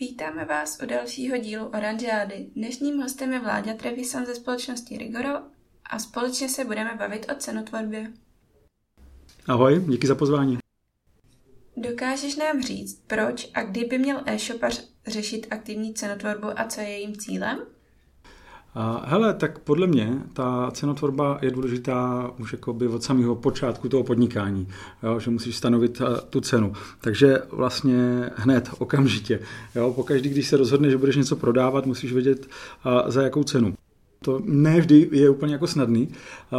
Vítáme vás u dalšího dílu Oranžády. Dnešním hostem je Vláďa Trevisan ze společnosti Rigoro a společně se budeme bavit o cenotvorbě. Ahoj, díky za pozvání. Dokážeš nám říct, proč a kdy by měl e-shopař řešit aktivní cenotvorbu a co je jejím cílem? Hele, tak podle mě ta cenotvorba je důležitá už jakoby od samého počátku toho podnikání, jo, že musíš stanovit eh, tu cenu. Takže vlastně hned, okamžitě. Jo, pokaždý, když se rozhodneš, že budeš něco prodávat, musíš vědět, eh, za jakou cenu. To ne vždy je úplně jako snadný,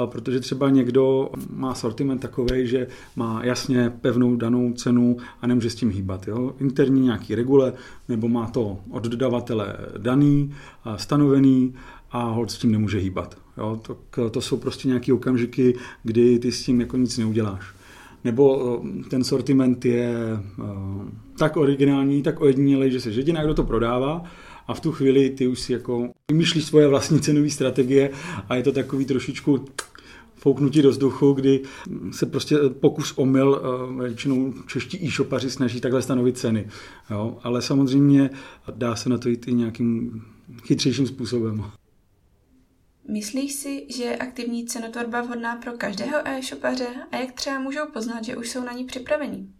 protože třeba někdo má sortiment takový, že má jasně pevnou danou cenu a nemůže s tím hýbat. Jo? Interní nějaký regule, nebo má to od dodavatele daný, stanovený a hold s tím nemůže hýbat. Jo? To, to jsou prostě nějaké okamžiky, kdy ty s tím jako nic neuděláš. Nebo ten sortiment je tak originální, tak ojedinělej, že se jediná, kdo to prodává a v tu chvíli ty už si jako vymýšlíš svoje vlastní cenové strategie a je to takový trošičku fouknutí do vzduchu, kdy se prostě pokus omyl, eh, většinou čeští e-shopaři snaží takhle stanovit ceny. Jo? Ale samozřejmě dá se na to jít i nějakým chytřejším způsobem. Myslíš si, že je aktivní cenotvorba vhodná pro každého e-shopaře a jak třeba můžou poznat, že už jsou na ní připravení?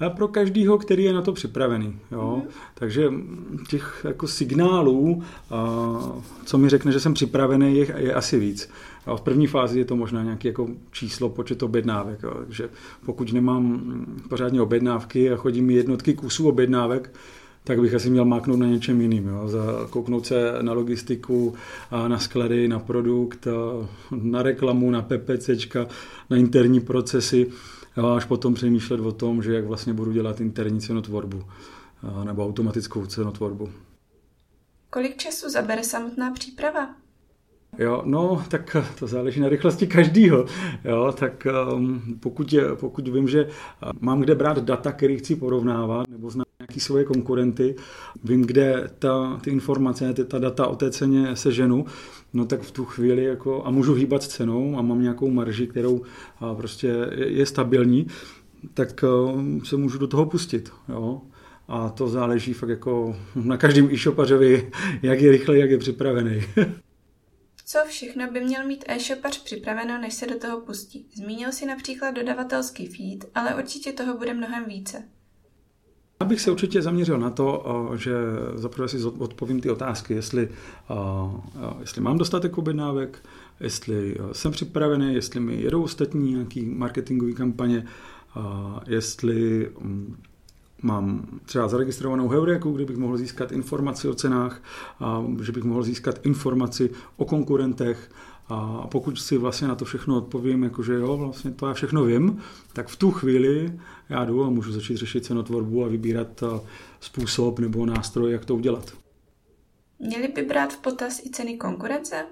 A pro každého, který je na to připravený. Jo? Mm. Takže těch jako signálů, co mi řekne, že jsem připravený, je, je asi víc. A v první fázi je to možná nějaký jako číslo, počet objednávek. Jo? Takže pokud nemám pořádně objednávky a chodí mi jednotky kusů objednávek, tak bych asi měl máknout na něčem jiným. Jo? Kouknout se na logistiku, na sklady, na produkt, na reklamu, na PPCčka, na interní procesy a až potom přemýšlet o tom, že jak vlastně budu dělat interní cenotvorbu nebo automatickou cenotvorbu. Kolik času zabere samotná příprava? Jo, no, tak to záleží na rychlosti každýho. Jo, tak um, pokud, je, pokud vím, že mám kde brát data, které chci porovnávat, nebo znám nějaký svoje konkurenty, vím, kde ta, ty informace, ty, ta data o té ceně seženu, no tak v tu chvíli jako, a můžu hýbat s cenou a mám nějakou marži, kterou prostě je, je stabilní, tak um, se můžu do toho pustit. Jo. A to záleží fakt jako na každém e-shopařovi, jak je rychle, jak je připravený. Co všechno by měl mít e-shopař připraveno, než se do toho pustí? Zmínil si například dodavatelský feed, ale určitě toho bude mnohem více. Já bych se určitě zaměřil na to, že zaprvé si odpovím ty otázky, jestli, jestli mám dostatek objednávek, jestli jsem připravený, jestli mi jedou ostatní nějaký marketingové kampaně, jestli mm, mám třeba zaregistrovanou Heureku, kde bych mohl získat informaci o cenách, že bych mohl získat informaci o konkurentech, a pokud si vlastně na to všechno odpovím, jakože jo, vlastně to já všechno vím, tak v tu chvíli já jdu a můžu začít řešit cenotvorbu a vybírat způsob nebo nástroj, jak to udělat. Měli by brát v potaz i ceny konkurence?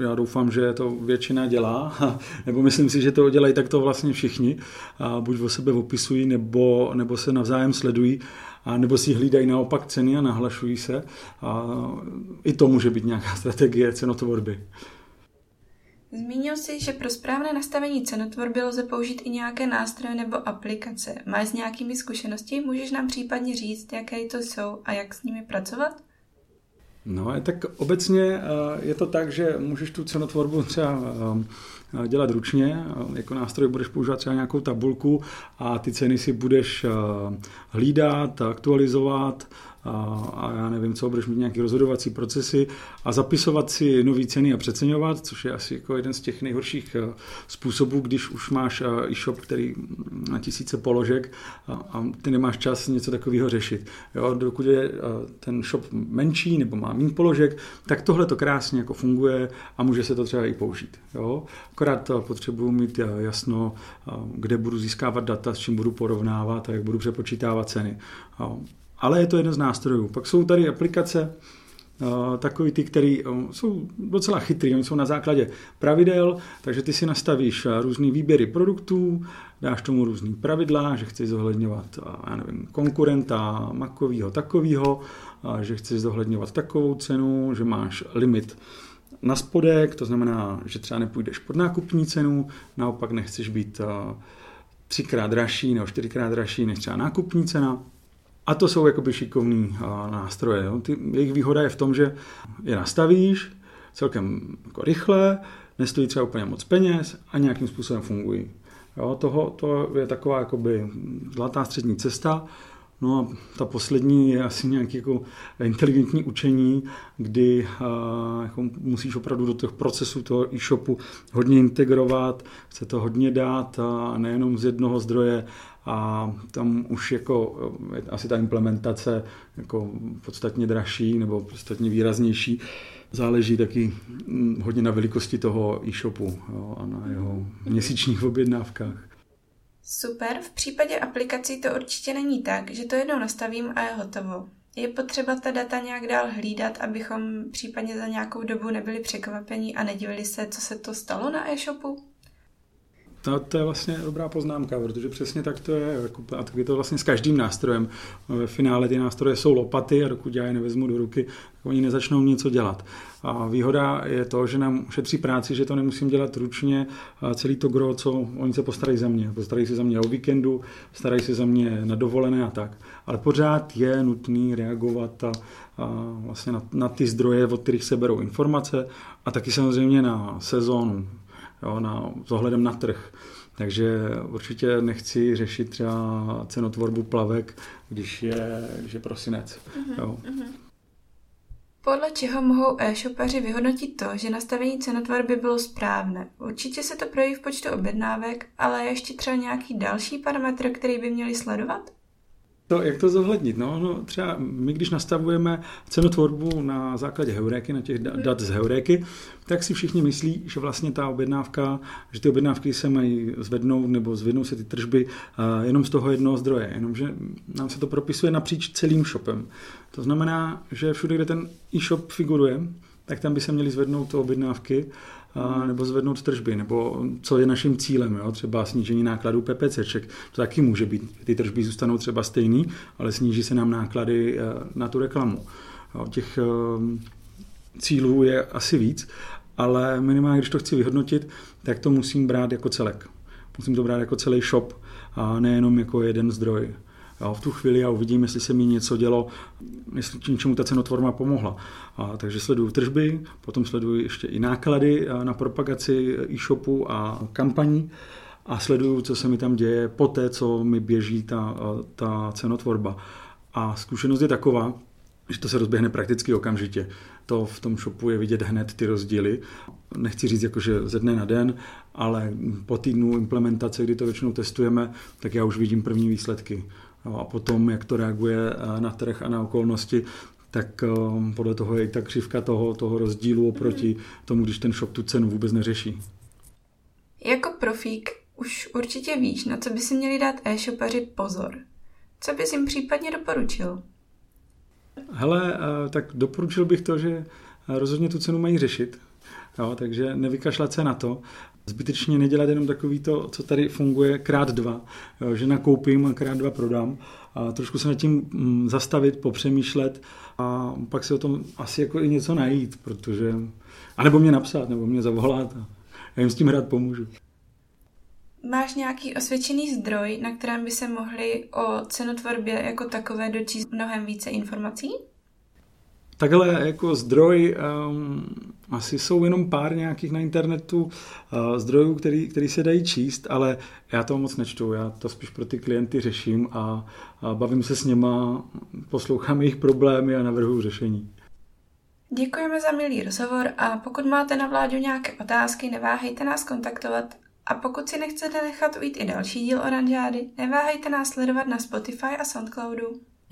Já doufám, že to většina dělá, nebo myslím si, že to dělají takto vlastně všichni, a buď o sebe opisují, nebo, nebo se navzájem sledují, a nebo si hlídají naopak ceny a nahlašují se. A I to může být nějaká strategie cenotvorby. Zmínil jsi, že pro správné nastavení cenotvorby lze použít i nějaké nástroje nebo aplikace. Máš s nějakými zkušenosti? Můžeš nám případně říct, jaké to jsou a jak s nimi pracovat? No, tak obecně eh, je to tak, že můžeš tu cenotvorbu třeba eh, dělat ručně, jako nástroj budeš používat třeba nějakou tabulku a ty ceny si budeš eh, hlídat, aktualizovat, a já nevím, co, budeš mít nějaké rozhodovací procesy a zapisovat si nové ceny a přeceňovat, což je asi jako jeden z těch nejhorších eh, způsobů, když už máš eh, e-shop, který má tisíce položek a ty nemáš čas něco takového řešit. Jo, dokud je eh, ten shop menší nebo má méně položek, tak tohle to krásně jako funguje a může se to třeba i použít. Jo. Akorát potřebuji mít jasno, kde budu získávat data, s čím budu porovnávat a jak budu přepočítávat ceny. Jo ale je to jeden z nástrojů. Pak jsou tady aplikace, eh, takový ty, které eh, jsou docela chytrý, oni jsou na základě pravidel, takže ty si nastavíš eh, různý výběry produktů, dáš tomu různý pravidla, že chceš zohledňovat já nevím, konkurenta makového takového, že chceš zohledňovat takovou cenu, že máš limit na spodek, to znamená, že třeba nepůjdeš pod nákupní cenu, naopak nechceš být třikrát dražší nebo čtyřikrát dražší než třeba nákupní cena, A to jsou jakoby šikovný nástroje. Jo. Ty, jejich výhoda je v tom, že je nastavíš celkem jako rychle, nestojí třeba úplně moc peněz a nějakým způsobem fungují. Jo, toho, to je taková jakoby zlatá střední cesta. No a ta poslední je asi nějaký jako inteligentní učení, kdy jako musíš opravdu do těch procesů toho e-shopu hodně integrovat, chce to hodně dát a nejenom z jednoho zdroje a tam už jako asi ta implementace jako podstatně dražší nebo podstatně výraznější. Záleží taky hm, hodně na velikosti toho e-shopu jo, a na jeho měsíčních objednávkách. Super, v případě aplikací to určitě není tak, že to jednou nastavím a je hotovo. Je potřeba ta data nějak dál hlídat, abychom případně za nějakou dobu nebyli překvapení a nedivili se, co se to stalo na e-shopu? To, to je vlastně dobrá poznámka, protože přesně tak to je. Jako, a tak je to vlastně s každým nástrojem. Ve finále ty nástroje jsou lopaty a dokud já je nevezmu do ruky, tak oni nezačnou něco dělat. A výhoda je to, že nám šetří práci, že to nemusím dělat ručně a celý to gro, co oni se postarají za mě. Postarají se za mě o víkendu, starají se za mě na dovolené a tak. Ale pořád je nutný reagovat a, a vlastně na, na ty zdroje, od kterých se berou informace a taky samozřejmě na sezónu jo, na, s ohledem na trh. Takže určitě nechci řešit třeba cenotvorbu plavek, když je, když je prosinec. Uh-huh, jo. Uh-huh. Podle čeho mohou e-shopaři vyhodnotit to, že nastavení cenotvorby bylo správné? Určitě se to projeví v počtu objednávek, ale ještě třeba nějaký další parametr, který by měli sledovat? To, jak to zohlednit? No, no, třeba my, když nastavujeme cenotvorbu na základě heuréky, na těch dat z heuréky, tak si všichni myslí, že vlastně ta objednávka, že ty objednávky se mají zvednout nebo zvednou se ty tržby uh, jenom z toho jednoho zdroje, jenomže nám se to propisuje napříč celým shopem. To znamená, že všude, kde ten e-shop figuruje, tak tam by se měly zvednout objednávky a, nebo zvednout tržby, nebo co je naším cílem, jo? třeba snížení nákladů PPCček. To taky může být. Ty tržby zůstanou třeba stejný, ale sníží se nám náklady eh, na tu reklamu. Jo? Těch eh, cílů je asi víc, ale minimálně, když to chci vyhodnotit, tak to musím brát jako celek. Musím to brát jako celý shop a nejenom jako jeden zdroj. Jo, v tu chvíli já uvidím, jestli se mi něco dělo, jestli něčemu ta cenotvorba pomohla. A, takže sleduju tržby, potom sleduju ještě i náklady na propagaci e-shopu a kampaní a sleduju, co se mi tam děje po té, co mi běží ta, ta cenotvorba. A zkušenost je taková, že to se rozběhne prakticky okamžitě. To v tom shopu je vidět hned ty rozdíly. Nechci říct jakože ze dne na den, ale po týdnu implementace, kdy to většinou testujeme, tak já už vidím první výsledky. A potom, jak to reaguje na trh a na okolnosti, tak um, podle toho je i ta křivka toho, toho rozdílu oproti tomu, když ten shop tu cenu vůbec neřeší. Jako profík už určitě víš, na co by si měli dát e-shopaři pozor. Co bys jim případně doporučil? Hele, eh, tak doporučil bych to, že rozhodně tu cenu mají řešit, jo, takže nevykašlat se na to. Zbytečně nedělat jenom takový to, co tady funguje krát dva, jo, že nakoupím a krát dva prodám a trošku se nad tím mm, zastavit, popřemýšlet a pak si o tom asi jako i něco najít, protože, anebo mě napsat, nebo mě zavolat a já jim s tím rád pomůžu. Máš nějaký osvědčený zdroj, na kterém by se mohli o cenotvorbě jako takové dočíst mnohem více informací? Takhle jako zdroj um, asi jsou jenom pár nějakých na internetu uh, zdrojů, který, který se dají číst, ale já to moc nečtu, já to spíš pro ty klienty řeším a, a bavím se s něma, poslouchám jejich problémy a navrhuji řešení. Děkujeme za milý rozhovor a pokud máte na vládu nějaké otázky, neváhejte nás kontaktovat a pokud si nechcete nechat ujít i další díl Oranžády, neváhejte nás sledovat na Spotify a Soundcloudu.